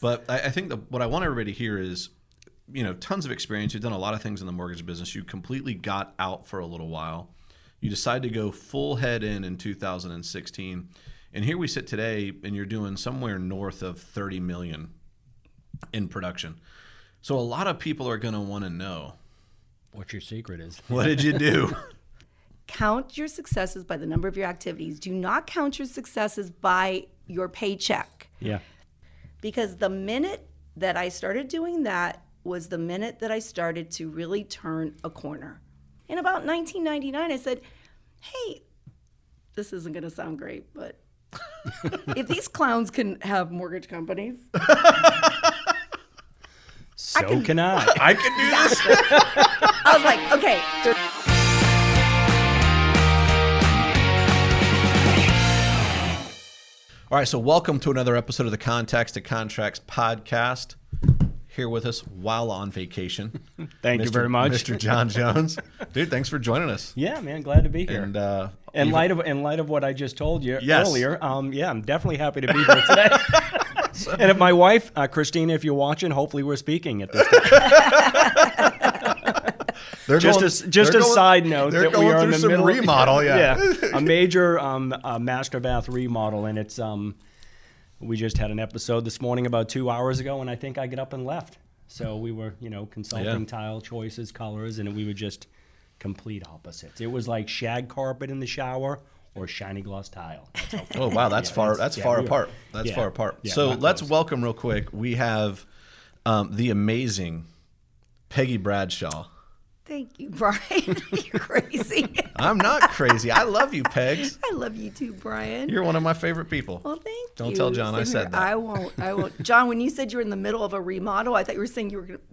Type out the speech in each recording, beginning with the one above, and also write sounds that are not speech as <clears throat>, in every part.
But I, I think the, what I want everybody to hear is, you know, tons of experience. You've done a lot of things in the mortgage business. You completely got out for a little while. You decided to go full head in in 2016, and here we sit today, and you're doing somewhere north of 30 million in production. So a lot of people are going to want to know What your secret is. what did you do? <laughs> Count your successes by the number of your activities. Do not count your successes by your paycheck. Yeah. Because the minute that I started doing that was the minute that I started to really turn a corner. In about 1999, I said, hey, this isn't going to sound great, but <laughs> if these clowns can have mortgage companies, <laughs> So can- can, I. <laughs> I can do this. I was like, okay, All right, so welcome to another episode of the Contacts to Contracts podcast. Here with us while on vacation. <laughs> Thank you very much. Mr. John Jones. <laughs> Dude, thanks for joining us. Yeah, man, glad to be here. And uh, in even- light of in light of what I just told you Yes. earlier, um, yeah, I'm definitely happy to be here today. <laughs> and if my wife, uh, Christina, if you're watching, hopefully we're speaking at this time. They're Just going- a, just a going- side note that we are in the some middle remodel. Yeah. <laughs> a <laughs> major um, uh, master bath remodel, and it's um, we just had an episode this morning about two hours ago, and I think I get up and left. So we were, you know, consulting Yeah. tile choices, colors, and we were just complete opposites. It was like shag carpet in the shower or shiny gloss tile. That's <laughs> Oh wow, that's far. that's- That's yeah, far we are. apart. That's Yeah. far apart. Yeah, so let's close. welcome real quick. We have um, the amazing Peggy Bradshaw. Thank you, Bryan. <laughs> You're crazy. I'm not crazy. I love you, Pegs. I love you too, Bryan. You're one of my favorite people. Well, thank Don't you. tell John I said here. that. I won't. I won't. John, when you said you were in the middle of a remodel, I thought you were saying you were going to.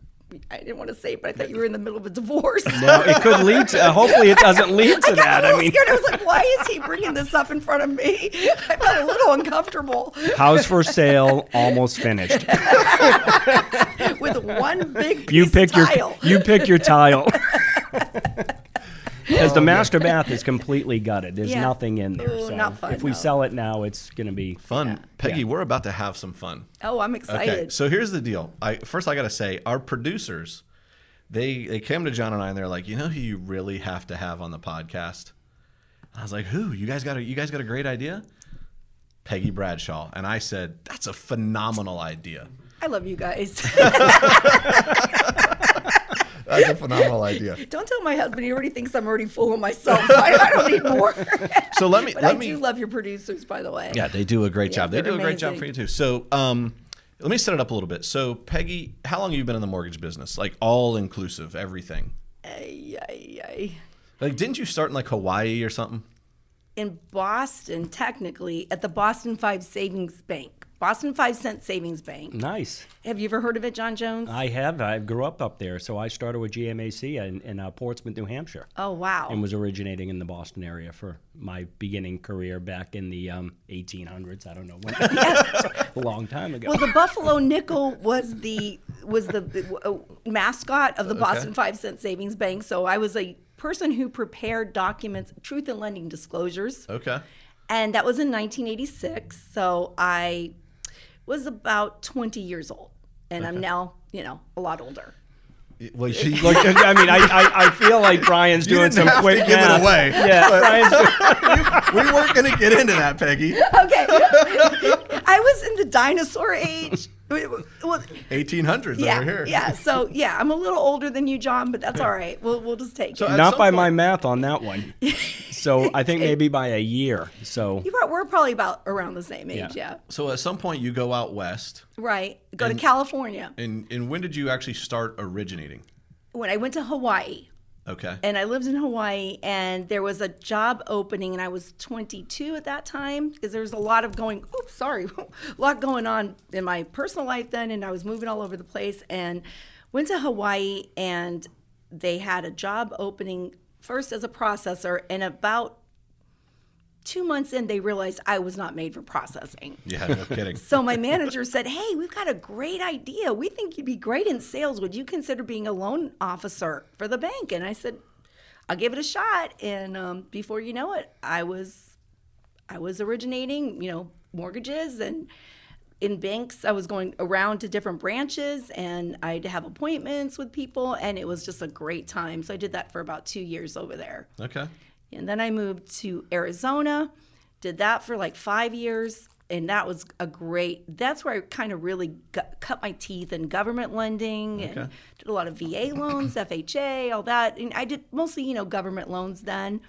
I didn't want to say it, but I thought you were in the middle of a divorce. No, it could lead to. Uh, hopefully, it doesn't lead to I got that. a I little mean, scared. I was like, why is he bringing this up in front of me? I felt a little uncomfortable house for sale, almost finished. <laughs> with one big piece You pick of your tile. you pick your tile. <laughs> Because the oh, master bath is completely gutted. There's Yeah. nothing in there. Ooh, so not fun, if we no. sell it now, it's going to be Fun, Peggy. Yeah. We're about to have some fun. oh, I'm excited. Okay, so here's the deal. I first I got to say our producers, they they came to John and I and they're like, you know who you really have to have on the podcast. I was like, who? You guys got a you guys got a great idea? Peggy Bradshaw, and I said that's a phenomenal idea. I love you guys. <laughs> <laughs> That's a phenomenal <laughs> idea. don't tell my husband. He already thinks I'm already full of myself. So I, I don't need more. <laughs> So let me but let I me. do love your producers, by the way. yeah, they do a great Yeah, job. They they're do a great job for you too. So um, let me set it up a little bit. So Peggy, how long have you been in the mortgage business? Like all inclusive, everything. Ay, ay, ay. Like, didn't you start in like Hawaii or something? in Boston, technically, at the Boston Five Savings Bank. Boston Five Cent Savings Bank. nice. Have you ever heard of it, John Jones? I have. I grew up up there, so I started with GMAC in, in uh, Portsmouth, New Hampshire, oh, wow. and was originating in the Boston area for my beginning career back in the um, 1800s. I don't know when. <laughs> <laughs> a long time ago. well, the Buffalo Nickel was the was the, the, uh, mascot of the Boston Five Cent Savings Bank. So I was a person who prepared documents, truth and lending disclosures. Okay. and that was in 1986. So I was about 20 years old, and I'm now, you know, a lot older. Well, she, Look, I mean, I, I, I feel like Bryan's <laughs> You doing didn't some have to quick give it away. <laughs> Yeah, Bryan's <laughs> doing, we weren't going to get into that, Peggy. Okay, I was in the dinosaur age. Well, 1800s yeah, over here. yeah. So <laughs> yeah, I'm a little older than you, John, but that's all right. We'll we'll just take So it. at not by point- my math on that one. So <laughs> I think maybe by a year. So You prob- We're probably about around the same age. Yeah. Yeah. So at some point you go out west, Right. Go And- to California. and and when did you actually start originating? When I went to Hawaii. Okay. and I lived in Hawaii, and there was a job opening, and I was 22 at that time because there was a lot of going. Oops, sorry, <laughs> a lot going on in my personal life then, and I was moving all over the place. And went to Hawaii, and they had a job opening first as a processor, and about two months in, they realized I was not made for processing. yeah, no <laughs> kidding. So my manager said, "Hey, we've got a great idea. We think you'd be great in sales. Would you consider being a loan officer for the bank?" And I said, "I'll give it a shot." And um, before you know it, I was, I was originating, you know, mortgages, and in banks. I was going around to different branches and I'd have appointments with people, and it was just a great time. So I did that for about two years over there. Okay. And then I moved to Arizona, did that for like five years. And that was a great, that's where I kind of really got, cut my teeth in government lending and did a lot of VA loans, FHA, all that. And I did mostly, you know, government loans then.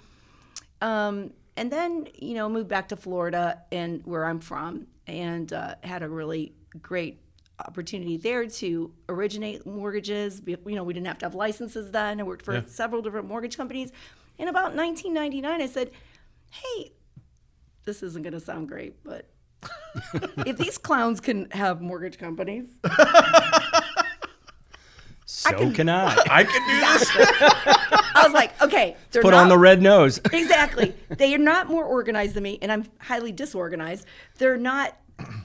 Um, and then, you know, moved back to Florida and where I'm from and uh, had a really great opportunity there to originate mortgages. You know, we didn't have to have licenses then. I worked for Yeah. several different mortgage companies. In about 1999, I said, hey, this isn't going to sound great, but <laughs> if these clowns can have mortgage companies, So can- can, I. <laughs> I can do this. I was like, okay, they're Put not, on the red nose. exactly. They are not more organized than me, and I'm highly disorganized. They're not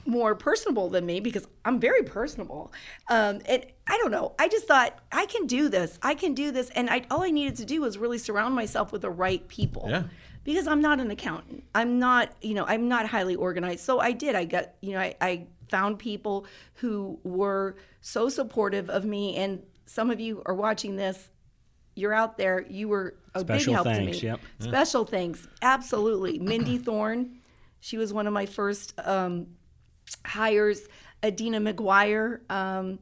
more personable than me because I'm very personable. Um, and I don't know. I just thought I can do this. I can do this, and I all I needed to do was really surround myself with the right people. Yeah. Because I'm not an accountant. I'm not, you know, I'm not highly organized. So I did. I got, you know, I, I found people who were so supportive of me. And some of you are watching this you're out there. You were a Special big help thanks, to me. yep. Special thanks, absolutely. Mindy <clears throat> Thorne, she was one of my first um, hires. Adina McGuire, um,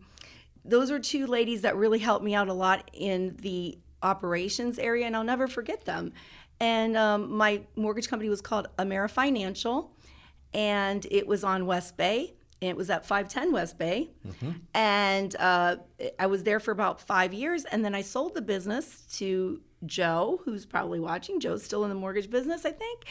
those are two ladies that really helped me out a lot in the operations area, and I'll never forget them. And um, my mortgage company was called AmeriFinancial, and it was on West Bay. And it was at 510 West Bay. And uh, I was there for about five years. And then I sold the business to Joe, who's probably watching. Joe's still in the mortgage business, I think.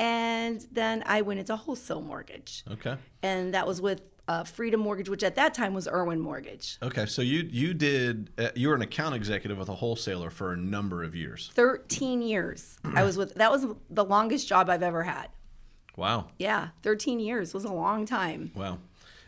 And then I went into wholesale mortgage. Okay. And that was with uh, Freedom Mortgage, which at that time was Irwin Mortgage. Okay. So you you did uh, you were an account executive with a wholesaler for a number of years. 13 years <clears throat> I was with, that was the longest job I've ever had. Wow. Yeah, 13 years was a long time. Wow.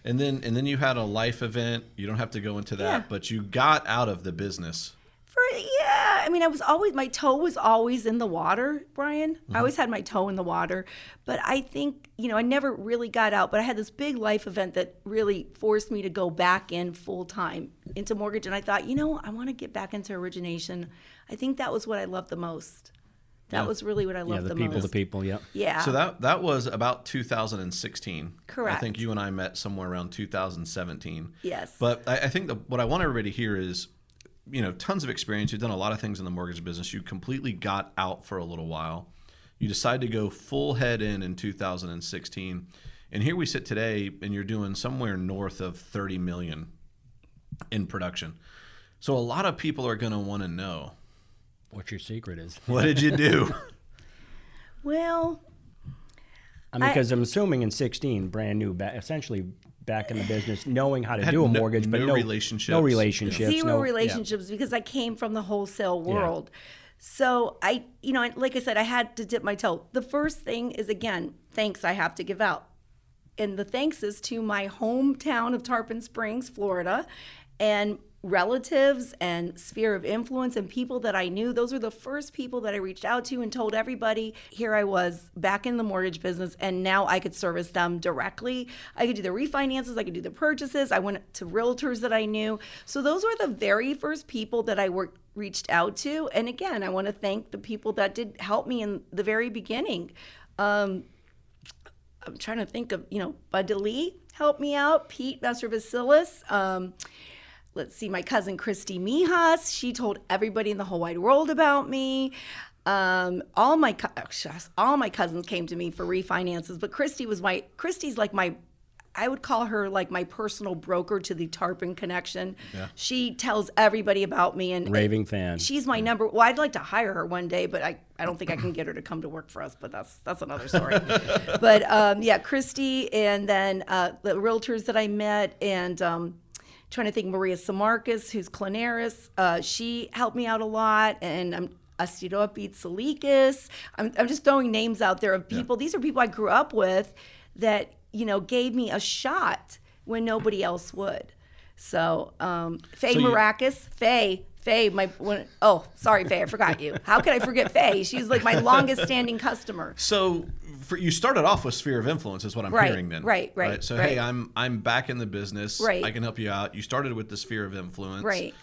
And then and then you had a life event. You don't have to go into that, Yeah. but you got out of the business. For yeah, I mean, I was always my toe was always in the water, Brian. I mm-hmm. always had my toe in the water, but I think you know I never really got out. But I had this big life event that really forced me to go back in full time into mortgage, and I thought, you know, I want to get back into origination. I think that was what I loved the most. That Yeah. was really what I Yeah, loved the the, people most. to people, yep. Yeah. So that that was about 2016. Correct. I think you and I met somewhere around 2017. Yes. But I, I think the, what I want everybody to hear is, you know, tons of experience. You've done a lot of things in the mortgage business. You completely got out for a little while. You decide to go full head in in 2016, and here we sit today, and you're doing somewhere north of 30 million in production. So a lot of people are going to want to know What your secret is. <laughs> what did you do? well, I mean, because I'm assuming in 16, brand new, essentially back in the business, knowing how to do a no- mortgage, but no no relationships. No relationships. zero no, yeah. relationships because I came from the wholesale world. So I, you know, like I said, I had to dip my toe. The first thing is again, thanks I have to give out. And the thanks is to my hometown of Tarpon Springs, Florida, and relatives and sphere of influence and people that I knew. Those were the first people that I reached out to and told everybody here I was back in the mortgage business and now I could service them directly. I could do the refinances, I could do the purchases. I went to realtors that I knew. So those were the very first people that I worked reached out to. And again, I want to thank the people that did help me in the very beginning. Um, I'm trying to think of, you know, Bud DeLee helped me out, Pete Master Basilis. Um, let's see, my cousin Christy Mijas, she told everybody in the whole wide world about me. Um, all my co- oh, all my cousins came to me for refinances, but Christy was my Christy's like my I would call her like my personal broker to the Tarpon connection. Yeah. She tells everybody about me and Raving fan. She's my number. Well, I'd like to hire her one day, but I, I don't think I can get her to come to work for us. But that's that's another story. <laughs> but um, yeah, Christy, and then uh, the realtors that I met, and um, trying to think Maria Samarkis, who's Clanaris. Uh, she helped me out a lot, and I'm. Astiropit Salikis. I'm, I'm just throwing names out there of people. These are people I grew up with that, you know, gave me a shot when nobody else would. So, um, Faye So Maracas, Faye, Faye, my one, oh, sorry, Faye, I forgot you. How could I forget Faye? She's like my longest standing customer. So for, you started off with sphere of influence, is what I'm Right, hearing. Then, right, right, So right. hey, I'm I'm back in the business. Right. I can help you out. You started with the sphere of influence. Right.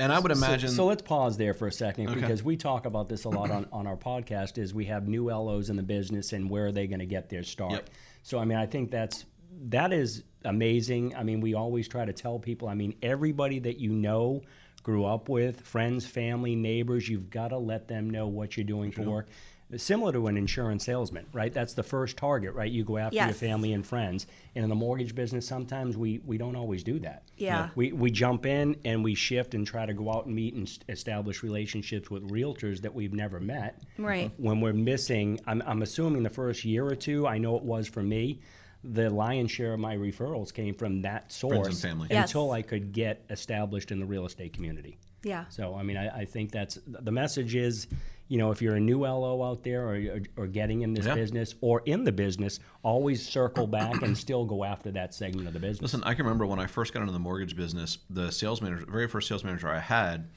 And I would imagine. So, let's pause there for a second because we talk about this a lot on, on our podcast. Is we have new LOs in the business and where are they going to get their start? Yep. So I mean, I think that's that is amazing. I mean, we always try to tell people. I mean, everybody that you know, grew up with, friends, family, neighbors, you've got to let them know what you're doing for work. Similar to an insurance salesman, right? That's the first target, right? You go after your family and friends. And in the mortgage business, sometimes we, we don't always do that. Yeah. We, we jump in and we shift and try to go out and meet and establish relationships with realtors that we've never met. Right. When we're missing, I'm, I'm assuming the first year or two, I know it was for me, the lion's share of my referrals came from that source and family. Yes. until I could get established in the real estate community. Yeah. So, I mean, I, I think that's the message is, you know, if you're a new LO out there or, or, or getting in this Yeah. business or in the business, always circle back and still go after that segment of the business. Listen, I can remember when I first got into the mortgage business, the sales manager, very first sales manager I had,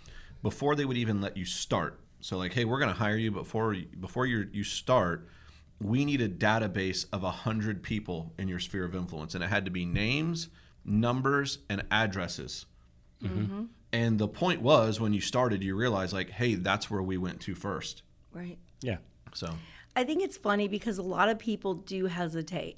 before they would even let you start. So like, hey, we're going to hire you before before you you start. We need a database of hundred people in your sphere of influence, and it had to be names, numbers, and addresses. Mm-hmm. And the point was, when you started, you realized like, hey, that's where we went to first. Right. yeah. So I think it's funny because a lot of people do hesitate.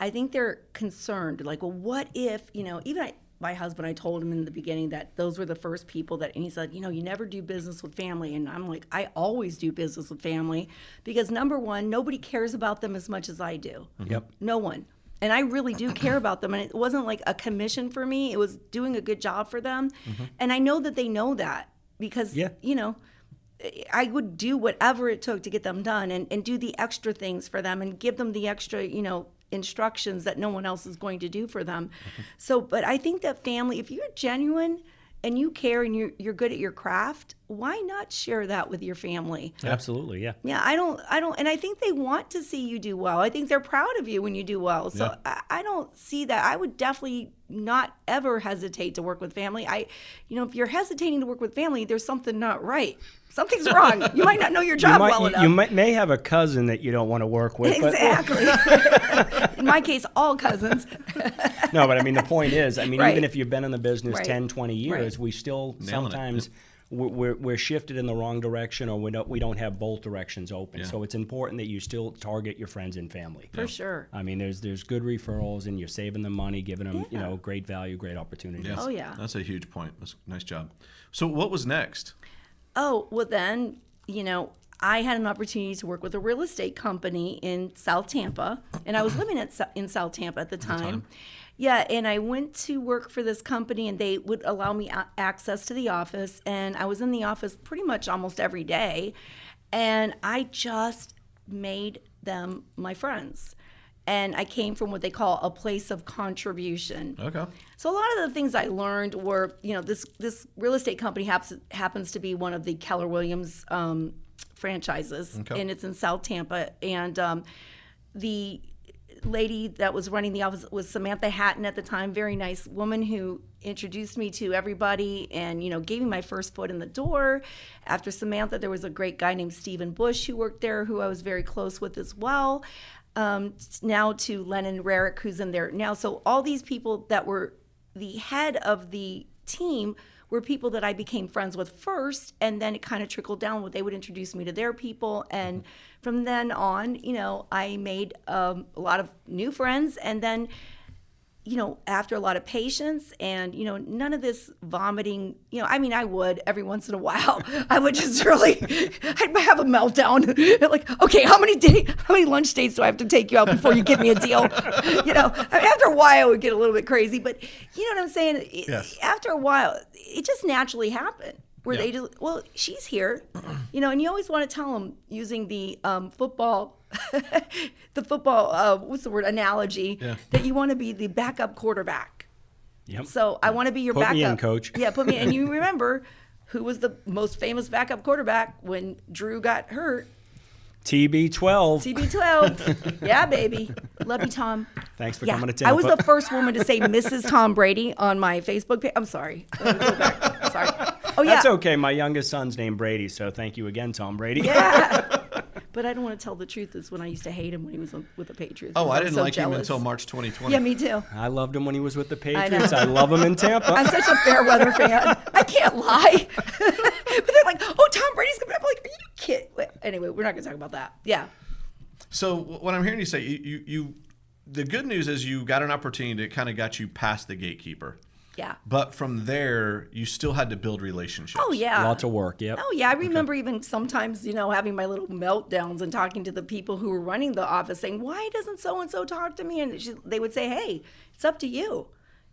I think they're concerned, like, well, what if, you know, even I, my husband, I told him in the beginning that those were the first people that, and he said, you know, you never do business with family. And I'm like, I always do business with family because number one, nobody cares about them as much as I do. Mm-hmm. Yep. No one. And I really do care about them. And it wasn't like a commission for me, it was doing a good job for them. Mm-hmm. And I know that they know that because, Yeah. you know, I would do whatever it took to get them done and, and do the extra things for them and give them the extra, you know, instructions that no one else is going to do for them. So, but I think that family, if you're genuine and you care and you're, you're good at your craft, why not share that with your family? Absolutely. Yeah. Yeah, I don't, I don't, and I think they want to see you do well. I think they're proud of you when you do well. So Yeah. I, I don't see that. I would definitely not ever hesitate to work with family. I, you know, if you're hesitating to work with family, there's something not right. Something's wrong. <laughs> You might not know your job You, might, well you, enough. you might, may have a cousin that you don't want to work with. but- exactly. <laughs> In my case, all cousins. <laughs> no, but I mean, the point is, I mean, Right. even if you've been in the business Right. 10, 20 years, Right. we still Nailing sometimes we're, we're, we're shifted in the wrong direction or we don't, we don't have both directions open. Yeah. So it's important that you still target your friends and family. For sure. I mean, there's there's good referrals and you're saving them money, giving them, you know, great value, great opportunities. yes, Oh, yeah. that's a huge point. That's nice job. So what was next? Oh, well, then, you know, I had an opportunity to work with a real estate company in South Tampa, and I was living at, in South Tampa at the time. time. Yeah, and I went to work for this company, and they would allow me a- access to the office, and I was in the office pretty much almost every day, and I just made them my friends. And I came from what they call a place of contribution. Okay. So a lot of the things I learned were, you know, this this real estate company happens happens to be one of the Keller Williams um, franchises, Okay. and it's in South Tampa. And um, the lady that was running the office was Samantha Hatton at the time, very nice woman who introduced me to everybody and you know gave me my first foot in the door. After Samantha, there was a great guy named Stephen Bush who worked there, who I was very close with as well. Um, now to Lennon Rarick, who's in there now. So all these people that were the head of the team were people that I became friends with first, and then it kind of trickled down. What they would introduce me to their people, and from then on, you know, I made um, a lot of new friends, and then you know, after a lot of patience and, you know, none of this vomiting, you know, I mean, I would every once in a while. <laughs> I would just really, I'd have a meltdown. <laughs> like, okay, how many day, how many lunch dates do I have to take you out before you give me a deal? <laughs> you know, I after a while, it would get a little bit crazy, but you know what I'm saying? Yes. After a while, it just naturally happened where Yeah. they just, well, she's here, you know, and you always want to tell them using the um, football, <laughs> the football, uh, what's the word, analogy, Yeah. that you want to be the backup quarterback. Yep. So I want to be your Put backup. me in, coach. Yeah, put me in. And you <laughs> remember who was the most famous backup quarterback when Drew got hurt? TB12. TB12. <laughs> yeah, baby. Love you, Tom. Thanks for Yeah, coming to I was the first woman to say Mrs. Tom Brady on my Facebook page. I'm sorry. Let me go back. Sorry. Oh yeah. That's okay. My youngest son's named Brady, so thank you again, Tom Brady. Yeah. But I don't want to tell the truth. Is when I used to hate him when he was with the Patriots. Oh, I was didn't so like him until March 2020. Yeah, me too. I loved him when he was with the. Patriots. I, love him in Tampa. I'm such a fair weather fan. I can't lie. <laughs> but they're like, "Oh, Tom Brady's coming up." I'm like, "Are you kidding?" Anyway, we're not going to talk about that. Yeah. So what I'm hearing you say, you, you, you, the good news is you got an opportunity that kind of got you past the gatekeeper. Yeah. But from there, you still had to build relationships. Oh yeah. Lots of work. Yep. Oh yeah, I remember even sometimes, you know, having my little meltdowns and talking to the people who were running the office, saying, "Why doesn't so and so talk to me?" And she, they would say, "Hey, it's up to you.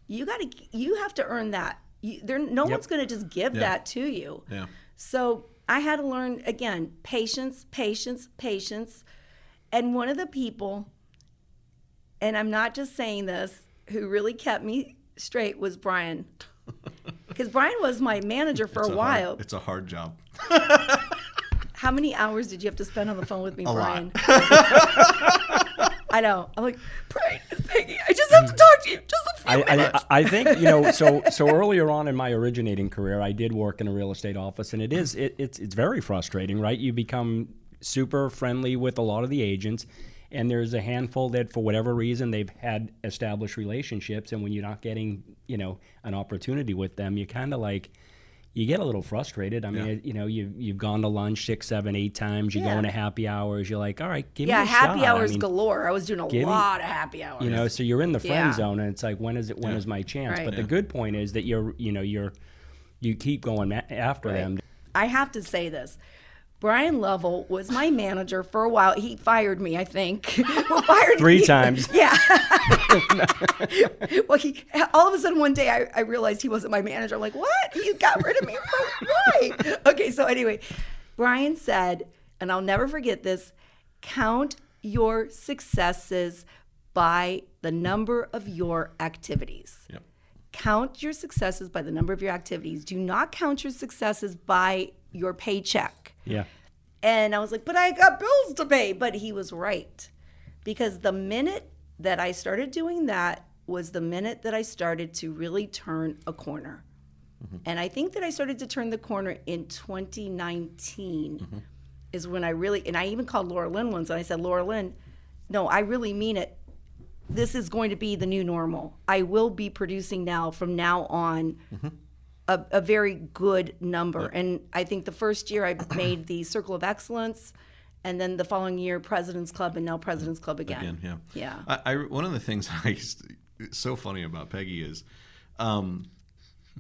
You got to, you have to earn that. You, there, no one's going to just give Yeah. that to you." Yeah. So I had to learn again patience, patience, patience. And one of the people, and I'm not just saying this, who really kept me straight was Bryan. <laughs> Because Bryan was my manager for It's a hard- while. it's a hard job. <laughs> How many hours did you have to spend on the phone with me, <laughs> A lot. Bryan? I know. I'm like, Bryan, it's Peggy. I just have to talk to you. Just a few I, minutes. I, I think you know so so earlier on in my originating career I did work in a real estate office and it is it, it's it's very frustrating right you become super friendly with a lot of the agents and there's a handful that for whatever reason they've had established relationships and when you're not getting you know an opportunity with them you kind of like you get a little frustrated. I mean, Yeah. you know, you've you've gone to lunch six, seven, eight times. You Yeah. go into happy hours. You're like, all right, give yeah, me a happy shot. I hours mean, galore. I was doing a give me- lot of happy hours. you know so you're in the friend Yeah. zone and it's like when is it when is my chance Right. but the good point is that you're you know you're you keep going after them I have to say this. Bryan Lovell was my manager for a while. He fired me, I think. <laughs> well, fired Three me. times. <laughs> Yeah. <laughs> well, he all of a sudden one day I, I realized he wasn't my manager. I'm like, what? He got rid of me for why? Okay, so anyway, Bryan said, and I'll never forget this: count your successes by the number of your activities Yep. count your successes by the number of your activities. Do not count your successes by your paycheck. Yeah And I was like, but I got bills to pay. But he was right. Because the minute that I started doing that was the minute that I started to really turn a corner. Mm-hmm. And I think that I started to turn the corner in 2019 mm-hmm. is when I really, and I even called Laura Lynn once and I said, Laura Lynn, no, I really mean it this is going to be the new normal. I will be producing now from now on mm-hmm. A, a very good number. And I think the first year I <coughs> made the Circle of Excellence, and then the following year President's Club, and now President's Club again. Again, yeah. Yeah. I, I one of the things <laughs> I used to, it's so funny about Peggy is, um,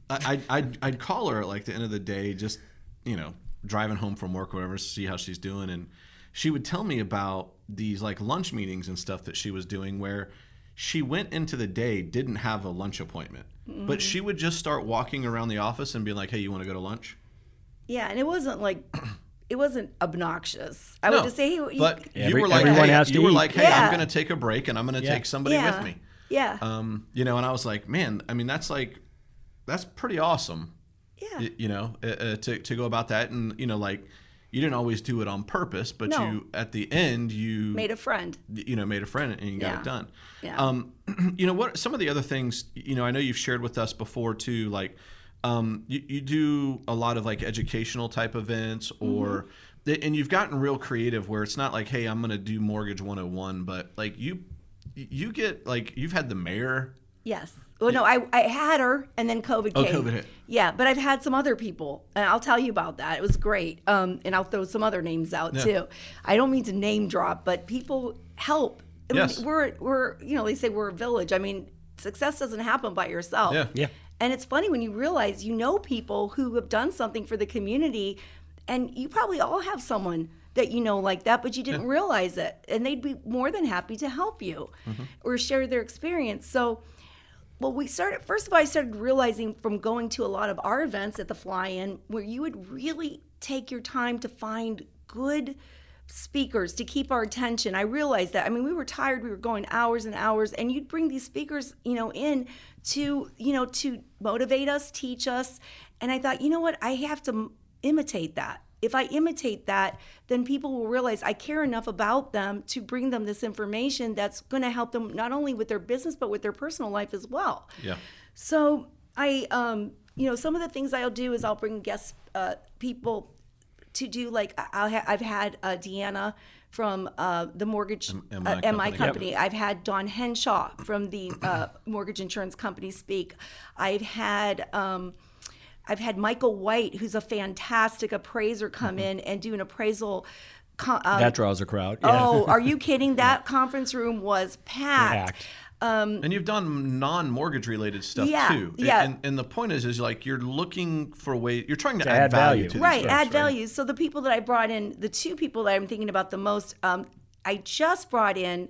I I'd, I'd, I'd call her at like the end of the day, just you know, driving home from work, or whatever, see how she's doing, and she would tell me about these like lunch meetings and stuff that she was doing where she went into the day didn't have a lunch appointment, Mm-hmm. but she would just start walking around the office and be like, "Hey, you want to go to lunch?" Yeah, and it wasn't like, it wasn't obnoxious. I No, would just say, hey, you- but Every- you were like, everyone hey, has to you were eat. like, hey, Yeah. I'm going to take a break and I'm going to Yeah. take somebody yeah, with me. Yeah. Um, you know, and I was like, man, I mean, that's like, that's pretty awesome. yeah. y- You know, uh, uh, to to go about that, and you know, like, you didn't always do it on purpose, but No. you at the end you Made a friend. you know made a friend and you got Yeah. it done. Yeah. Um, <clears throat> you know what? Some of the other things, you know, I know you've shared with us before too. Like, um, you, you do a lot of like educational type events, or Mm-hmm. and you've gotten real creative where it's not like, hey, I'm going to do mortgage 101, but like you you get like you've had the mayor. Yes. Well, no, I, I had her, and then COVID Oh, came. COVID hit. Yeah, but I've had some other people, and I'll tell you about that. It was great, um, and I'll throw some other names out Yeah. too. I don't mean to name drop, but people help. I mean, Yes. we're we're you know they say we're a village. I mean, success doesn't happen by yourself. Yeah. Yeah. And it's funny when you realize you know people who have done something for the community, and you probably all have someone that you know like that, but you didn't realize it, and they'd be more than happy to help you or share their experience. So, well, we started first of all. I started realizing from going to a lot of our events at the Fly-In, where you would really take your time to find good speakers to keep our attention. I realized that. I mean, we were tired. We were going hours and hours, and you'd bring these speakers, you know, in to, you know, to motivate us, teach us. And I thought, you know what? I have to imitate that. If I imitate that, then people will realize I care enough about them to bring them this information that's going to help them not only with their business but with their personal life as well. Yeah. So I um, you know, some of the things I'll do is I'll bring guest uh, people to do like I'll ha- I've had uh, Deanna from uh, the mortgage M- uh, MI MI company. company. I've had Don Henshaw from the uh, mortgage insurance company speak. I've had. Um, I've had Michael White, who's a fantastic appraiser, come Mm-hmm. in and do an appraisal. co- um, that draws a crowd. Yeah. Oh, are you <laughs> kidding? That conference room was packed. Packed. And you've done non-mortgage related stuff Yeah, too. And- yeah. And, and the point is, is like you're looking for ways. You're trying to, To add, add value, value. to right folks, add value so the people that i brought in the two people that i'm thinking about the most um, i just brought in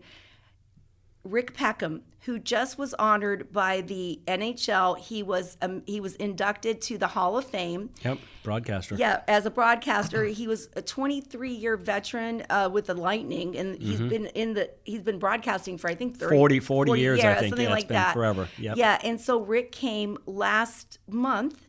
rick peckham who just was honored by the nhl he was um, he was inducted to the hall of fame Yep. Broadcaster. yeah as a broadcaster he was a 23 year veteran uh, with the lightning and he's been in the he's been broadcasting for i think 30, 40 40 years, I yeah, think. something Yeah, it's like been that forever. Yep. yeah and so rick came last month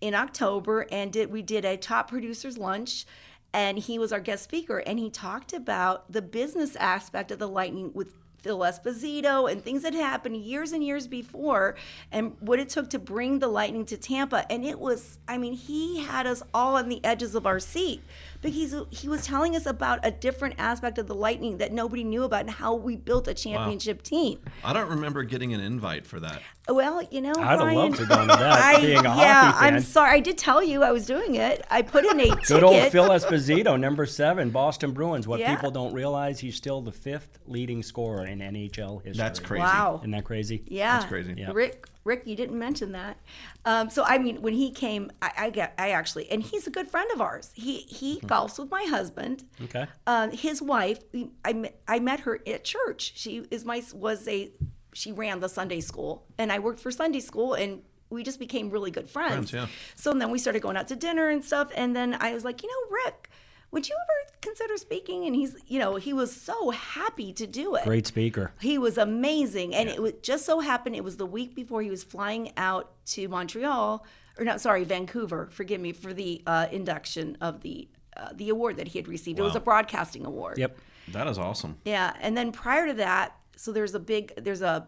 in October and did we did a top producers lunch and he was our guest speaker and he talked about the business aspect of the lightning with Phil Esposito and things that happened years and years before and what it took to bring the lightning to Tampa. And it was I mean he had us all on the edges of our seat because he was telling us about a different aspect of the lightning that nobody knew about and how we built a championship team. I don't remember getting an invite for that. Well, you know, I'd have Bryan, loved to go to that, I, being a yeah, hockey fan. I'm sorry. I did tell you I was doing it. I put in a ticket. <laughs> Good old Phil Esposito, number seven, Boston Bruins. What Yeah. people don't realize, he's still the fifth leading scorer in NHL history. That's crazy. Wow. Isn't that crazy? Yeah, That's crazy. Yeah. Rick, Rick, you didn't mention that. Um, so I mean, when he came, I, I get, I actually, and he's a good friend of ours. He he Hmm. golfs with my husband. Okay. Um, his wife, I met, I met her at church. She is my was a she ran the Sunday school, and I worked for Sunday school, and we just became really good friends. Friends, yeah. So then we started going out to dinner and stuff, and then I was like, you know, Rick, would you ever consider speaking? And he's, you know, he was so happy to do it. Great speaker. He was amazing, and it was just so happened it was the week before he was flying out to Montreal, or not, sorry, Vancouver. Forgive me for the uh, induction of the uh, the award that he had received. It was a broadcasting award. Yep. That is awesome. Yeah, and then prior to that, so there's a big, there's a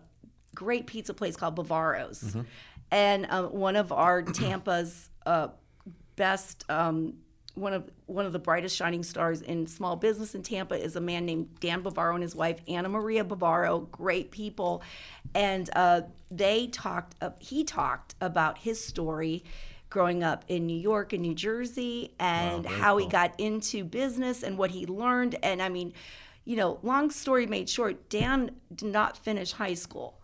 great pizza place called Bavaro's, Mm-hmm. and uh, one of our Tampa's uh, best, um, one of one of the brightest shining stars in small business in Tampa is a man named Dan Bavaro and his wife Anna Maria Bavaro. Great people, and uh, they talked. Uh, he talked about his story. Growing up in New York and New Jersey, and very how he got into business and what he learned. And I mean, you know, long story made short, Dan did not finish high school,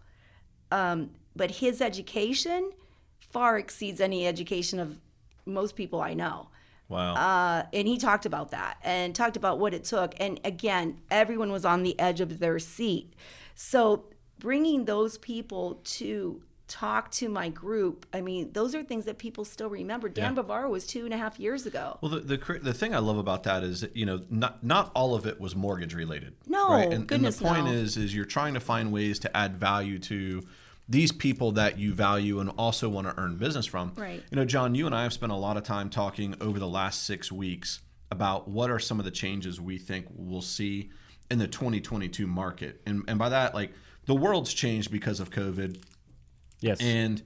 um, but his education far exceeds any education of most people I know. Wow. Uh, and he talked about that and talked about what it took. And again, everyone was on the edge of their seat. So bringing those people to talk to my group, I mean, those are things that people still remember. Dan Yeah. Bavaro was two and a half years ago. Well, the, the the thing I love about that is that, you know not not all of it was mortgage related. No, right? And, goodness, and the point no. is is you're trying to find ways to add value to these people that you value and also want to earn business from. Right. You know, John, you and I have spent a lot of time talking over the last six weeks about what are some of the changes we think we'll see in the 2022 market, and and by that, like the world's changed because of COVID. Yes. And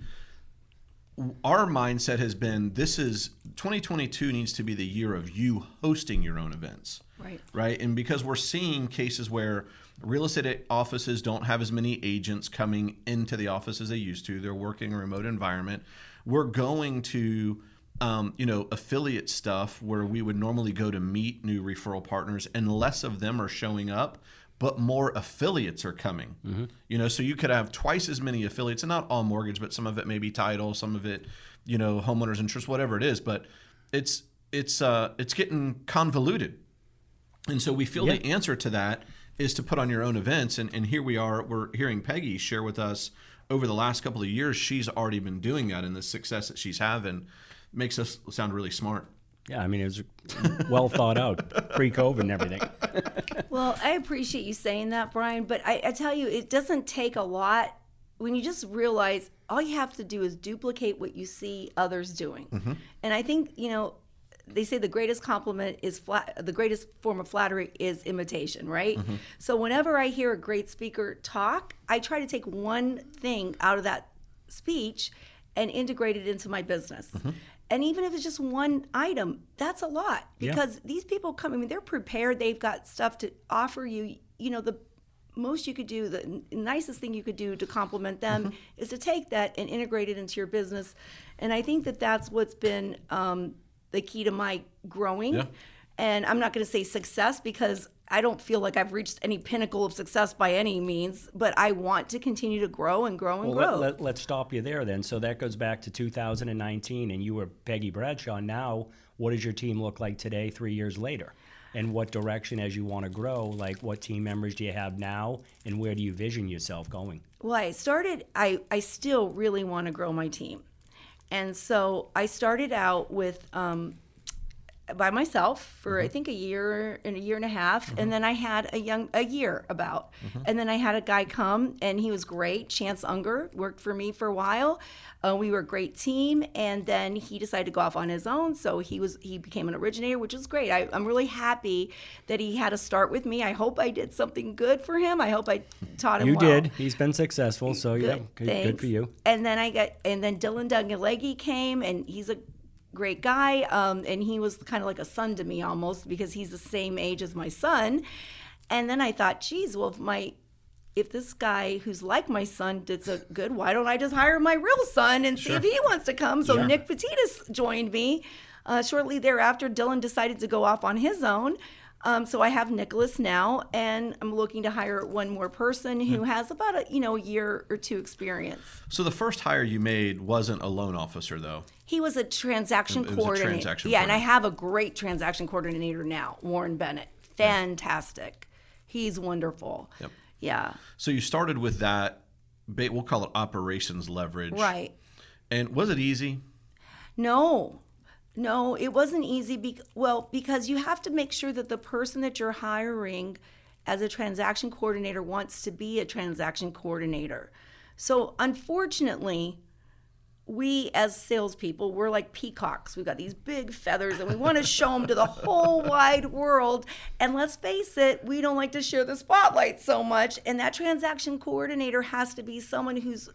our mindset has been this is 2022 needs to be the year of you hosting your own events. Right. Right. And because we're seeing cases where real estate offices don't have as many agents coming into the office as they used to, they're working in a remote environment. We're going to um, you know, affiliate stuff where we would normally go to meet new referral partners, and less of them are showing up, but more affiliates are coming. You know, so you could have twice as many affiliates, and not all mortgage, but some of it may be title, some of it, you know, homeowners interest, whatever it is. But it's it's uh, it's getting convoluted, and so we feel Yeah. the answer to that is to put on your own events. And, and here we are, we're hearing Peggy share with us over the last couple of years, she's already been doing that, and the success that she's having makes us sound really smart. yeah, I mean, it was well thought out pre COVID and everything. <laughs> Well, I appreciate you saying that, Bryan, but I, I tell you, it doesn't take a lot when you just realize all you have to do is duplicate what you see others doing. Mm-hmm. And I think, you know, they say the greatest compliment is flat, the greatest form of flattery is imitation, right? So whenever I hear a great speaker talk, I try to take one thing out of that speech and integrate it into my business. Mm-hmm. And even if it's just one item, that's a lot Yeah. because these people come. I mean, they're prepared. They've got stuff to offer you. You know, the most you could do, the n- nicest thing you could do to compliment them Mm-hmm. is to take that and integrate it into your business. And I think that that's what's been um, the key to my growing. Yeah. And I'm not going to say success because I don't feel like I've reached any pinnacle of success by any means, but I want to continue to grow and grow and Well, grow. let, let, us stop you there then. So that goes back to 2019, and you were Peggy Bradshaw. Now, what does your team look like today, three years later? And what direction, as you want to grow, like what team members do you have now, and where do you vision yourself going? Well, I started, I, I still really want to grow my team. And so I started out with, um, by myself for I mm-hmm. think a year and a year and a half, and mm-hmm. then I had a young a year about, mm-hmm. and then I had a guy come and he was great. Chance Unger worked for me for a while. Uh, we were a great team, and then he decided to go off on his own. So he was he became an originator, which was great. I, I'm really happy that he had a start with me. I hope I did something good for him. I hope I taught him. You well. did. He's been successful, so yeah, good, good for you. And then I got, and then Dylan Dungaleggy came, and he's a great guy. Um, and he was kind of like a son to me almost because he's the same age as my son. And then I thought, geez, well, if my if this guy who's like my son did so good, why don't I just hire my real son and see if he wants to come? So Nick Petitas joined me. Uh, shortly thereafter, Dylan decided to go off on his own. Um, so I have Nicholas now, and I'm looking to hire one more person who has about a you know a year or two experience. So the first hire you made wasn't a loan officer, though. He was a transaction It was a coordinator. transaction yeah, and I have a great transaction coordinator now, Warren Bennett. Fantastic. He's wonderful. Yep. Yeah. So you started with that. We'll call it operations leverage. Right. And was it easy? No, no, it wasn't easy. Be- well, because you have to make sure that the person that you're hiring as a transaction coordinator wants to be a transaction coordinator. So, unfortunately, we as salespeople, we're like peacocks. We've got these big feathers and we want to show them to the whole <laughs> wide world. And let's face it, we don't like to share the spotlight so much. And that transaction coordinator has to be someone who's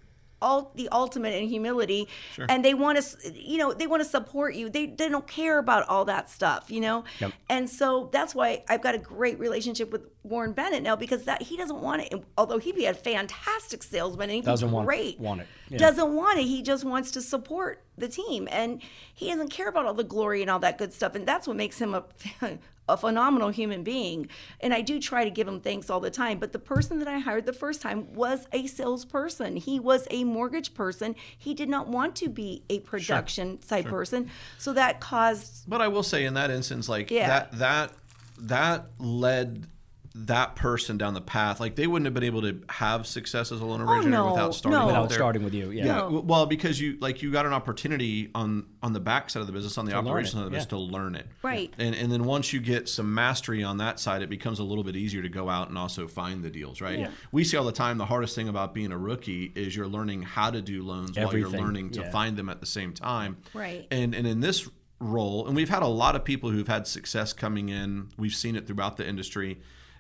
all the ultimate in humility and they want to you know they want to support you they, they don't care about all that stuff you know Yep. and so that's why i've got a great relationship with warren bennett now because that he doesn't want it although he'd be a fantastic salesman and he'd Doesn't be want- great want it. Yeah. doesn't want it he just wants to support the team and he doesn't care about all the glory and all that good stuff and that's what makes him a <laughs> a phenomenal human being and i do try to give him thanks all the time but the person that i hired the first time was a salesperson. He was a mortgage person. He did not want to be a production type person so that caused But I will say, in that instance, like Yeah. that that that led that person down the path. Like they wouldn't have been able to have success as a loan oh, originator Oh, no, without starting no. out Without there. starting with you, yeah. Yeah, No. well, because you like you got an opportunity on on the back side of the business, on the learn operations side of the business, yeah. to learn it. Right. And and then once you get some mastery on that side, it becomes a little bit easier to go out and also find the deals. Right. Yeah. We see all the time the hardest thing about being a rookie is you're learning how to do loans while you're learning to yeah. find them at the same time. Right. And and in this role, and we've had a lot of people who've had success coming in. We've seen it throughout the industry.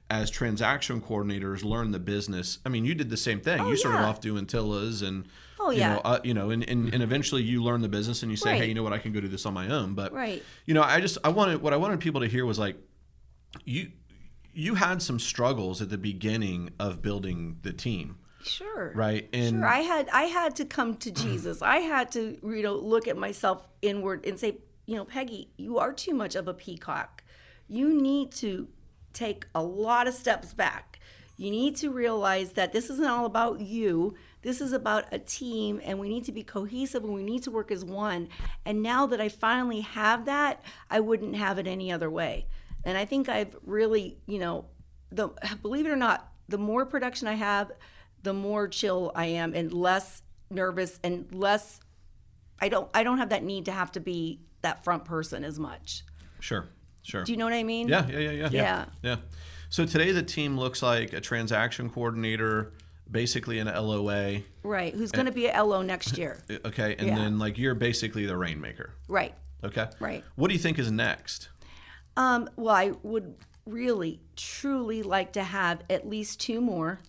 As transaction coordinators, learn the business. I mean, you did the same thing. you started Oh, yeah. off doing TILAs and Oh, you yeah. know, uh, you know, and, and, and eventually you learn the business and you say, hey, you know what, I can go do this on my own. But Right. you know, I just I wanted what I wanted people to hear was like, you you had some struggles at the beginning of building the team, Sure. right? And sure. I had I had to come to <clears throat> Jesus. I had to you know look at myself inward and say, you know, Peggy, you are too much of a peacock. You need to take a lot of steps back. You need to realize that this isn't all about you. This is about a team, and we need to be cohesive and we need to work as one. And now that I finally have that, I wouldn't have it any other way. And I think I've really, you know, the believe it or not, the more production I have, the more chill I am and less nervous and less I don't I don't have that need to have to be that front person as much. sure, sure, Do you know what I mean? yeah, yeah, yeah, yeah, Yeah. yeah. So today the team looks like a transaction coordinator, basically an LOA. Right. Who's going to be a LO next year? <laughs> Okay, and Yeah. then like you're basically the rainmaker. right. Okay, Right. What do you think is next? Um, well, I would really, truly like to have at least two more.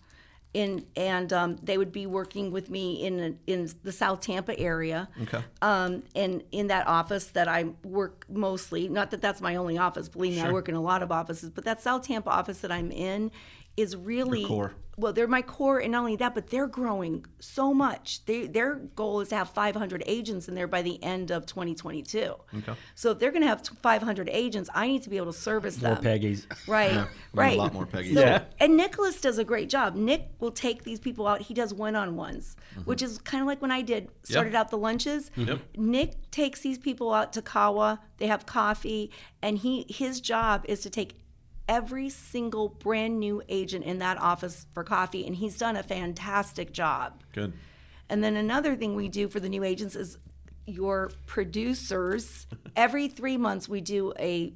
In and um, they would be working with me in in the South Tampa area. Okay. Um, and in that office that I work mostly, not that that's my only office. Believe me, I work in a lot of offices, but that South Tampa office that I'm in is really core. well, they're my core, and not only that, but they're growing so much. They, their goal is to have 500 agents in there by the end of 2022. Okay. So if they're going to have 500 agents, I need to be able to service More them. Peggy's. Right, we need a lot more Peggy. So- Yeah. And Nicholas does a great job. Nick will take these people out. He does one-on-ones, Mm-hmm. which is kind of like when I did started out the lunches. Yep. Nick takes these people out to Kahwa. They have coffee, and he his job is to take every single brand new agent in that office for coffee, and he's done a fantastic job. Good. And then another thing we do for the new agents is your producers. <laughs> Every three months, we do a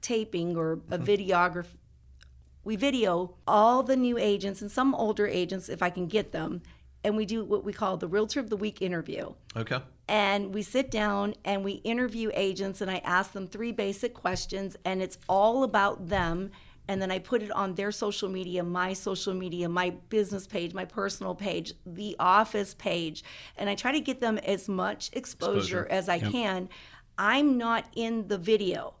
taping or a videograph. We video all the new agents and some older agents if I can get them, and we do what we call the Realtor of the Week interview Okay. And we sit down and we interview agents and I ask them three basic questions and it's all about them and then I put it on their social media, my social media, my business page, my personal page, the office page, and I try to get them as much exposure, Exposure. as I can. I'm not in the video,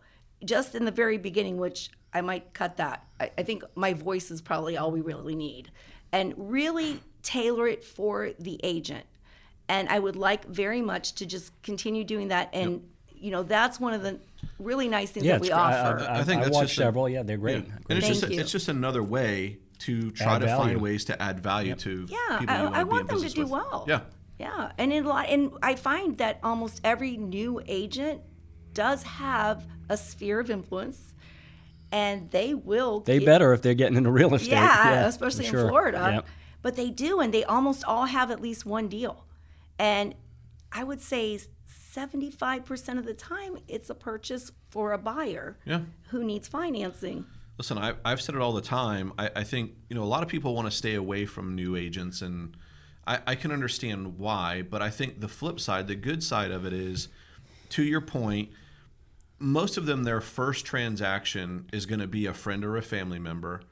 just in the very beginning, which I might cut that. I, I think my voice is probably all we really need, and really tailor it for the agent and I would like very much to just continue doing that. And you know, that's one of the really nice things Yeah, that we it's- I, offer. I, I think I that's watched just a- several. yeah, they're great. And Great. it's just Thank a, you. it's just another way to try Add to value. find ways to add value to yeah, people I, you want I to be want them to do with. well. Yeah. yeah, and in a lot, and I find that almost every new agent does have a sphere of influence, and they will. they get- better if they're getting into real estate. Yeah, for especially in sure. Florida. Yep. But they do, and they almost all have at least one deal. And I would say 75% of the time, it's a purchase for a buyer Yeah. who needs financing. Listen, I, I've said it all the time. I, I think you know a lot of people want to stay away from new agents, and I, I can understand why. But I think the flip side, the good side of it is, to your point, most of them their first transaction is going to be a friend or a family member,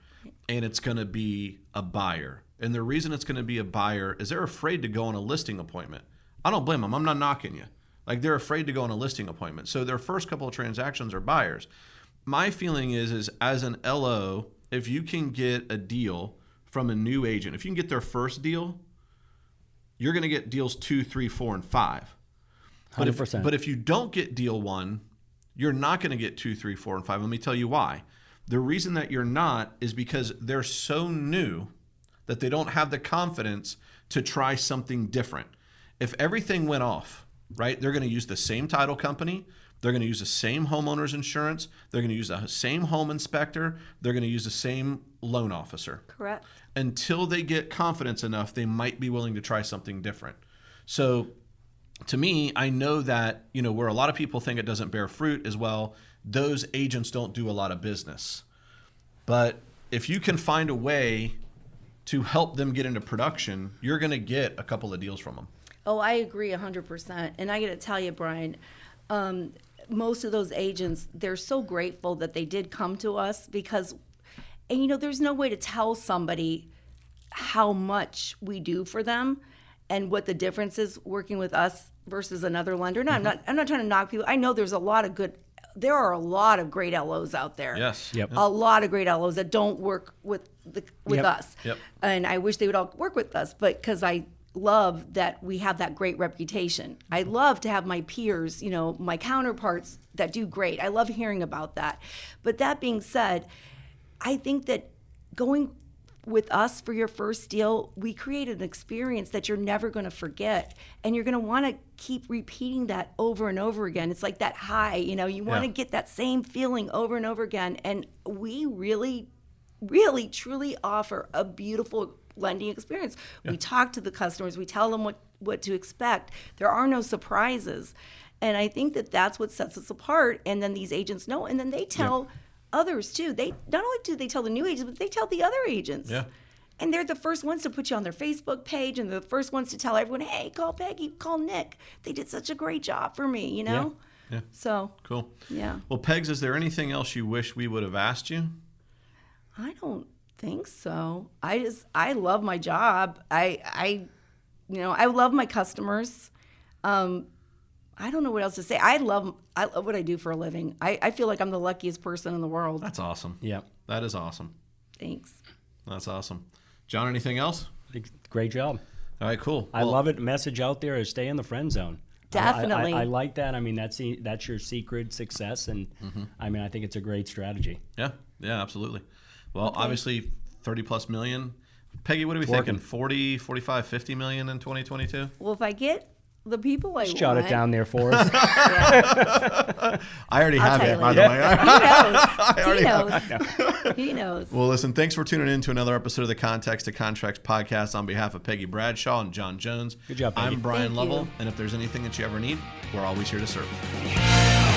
and it's going to be a buyer. And the reason it's going to be a buyer is they're afraid to go on a listing appointment. I don't blame them. I'm not knocking you. Like they're afraid to go on a listing appointment. So their first couple of transactions are buyers. My feeling is is as an LO, if you can get a deal from a new agent, if you can get their first deal, you're going to get deals two, three, four, and five. But 100%. but if you don't get deal one, you're not going to get two, three, four, and five. Let me tell you why. The reason that you're not is because they're so new that they don't have the confidence to try something different. If everything went off, right, they're going to use the same title company. They're going to use the same homeowner's insurance. They're going to use the same home inspector. They're going to use the same loan officer Correct. until they get confidence enough, they might be willing to try something different. So, to me, I know that you know where a lot of people think it doesn't bear fruit as well. Those agents don't do a lot of business, but if you can find a way to help them get into production, you're going to get a couple of deals from them. Oh, I agree 100%. And I got to tell you, Bryan, um, most of those agents, they're so grateful that they did come to us because, and you know, there's no way to tell somebody how much we do for them and what the difference is working with us versus another lender. No, I'm not, I'm not trying to knock people. I know there's a lot of good, there are a lot of great LOs out there. Yes. Yep. A lot of great LOs that don't work with the, with Yep. us. Yep. And I wish they would all work with us, but because I love that we have that great reputation. I love to have my peers, you know, my counterparts that do great. I love hearing about that. But that being said, I think that going with us for your first deal, we create an experience that you're never going to forget. And you're going to want to keep repeating that over and over again. It's like that high, you know, you want to Yeah. get that same feeling over and over again. And we really, really, truly offer a beautiful lending experience. We talk to the customers, we tell them what, what to expect. There are no surprises. And I think that that's what sets us apart. And then these agents know, and then they tell others too. They not only do they tell the new agents, but they tell the other agents. Yeah. And they're the first ones to put you on their Facebook page and they're the first ones to tell everyone, hey, call Peggy, call Nick. They did such a great job for me, you know? Yeah. So, Cool. yeah. Well, Pegs, is there anything else you wish we would have asked you? I don't think so. I just I love my job. I I you know I love my customers. Um, I don't know what else to say. I love I love what I do for a living. I, I feel like I'm the luckiest person in the world. That's awesome. Yeah. That is awesome. Thanks. That's awesome. John, anything else? Great job. All right, cool. I love it. Message out there is stay in the friend zone. I- I- Definitely. I, I like that. I mean, that's that's your secret success, and Mm-hmm. I mean, I think it's a great strategy. Yeah, yeah, absolutely. Well, obviously 30 plus million. Peggy, what are we working. thinking? 40, 45, 50 million in 2022? Well, if I get the people I Jot want, it down there for us. <laughs> I already I'll have it, you by the way. He <laughs> knows. He knows. he knows. Well, listen, thanks for tuning in to another episode of the Contacts to Contracts podcast on behalf of Peggy Bradshaw and John Jones. Good job, Peggy. I'm Bryan Thank Lovell, you. and if there's anything that you ever need, we're always here to serve.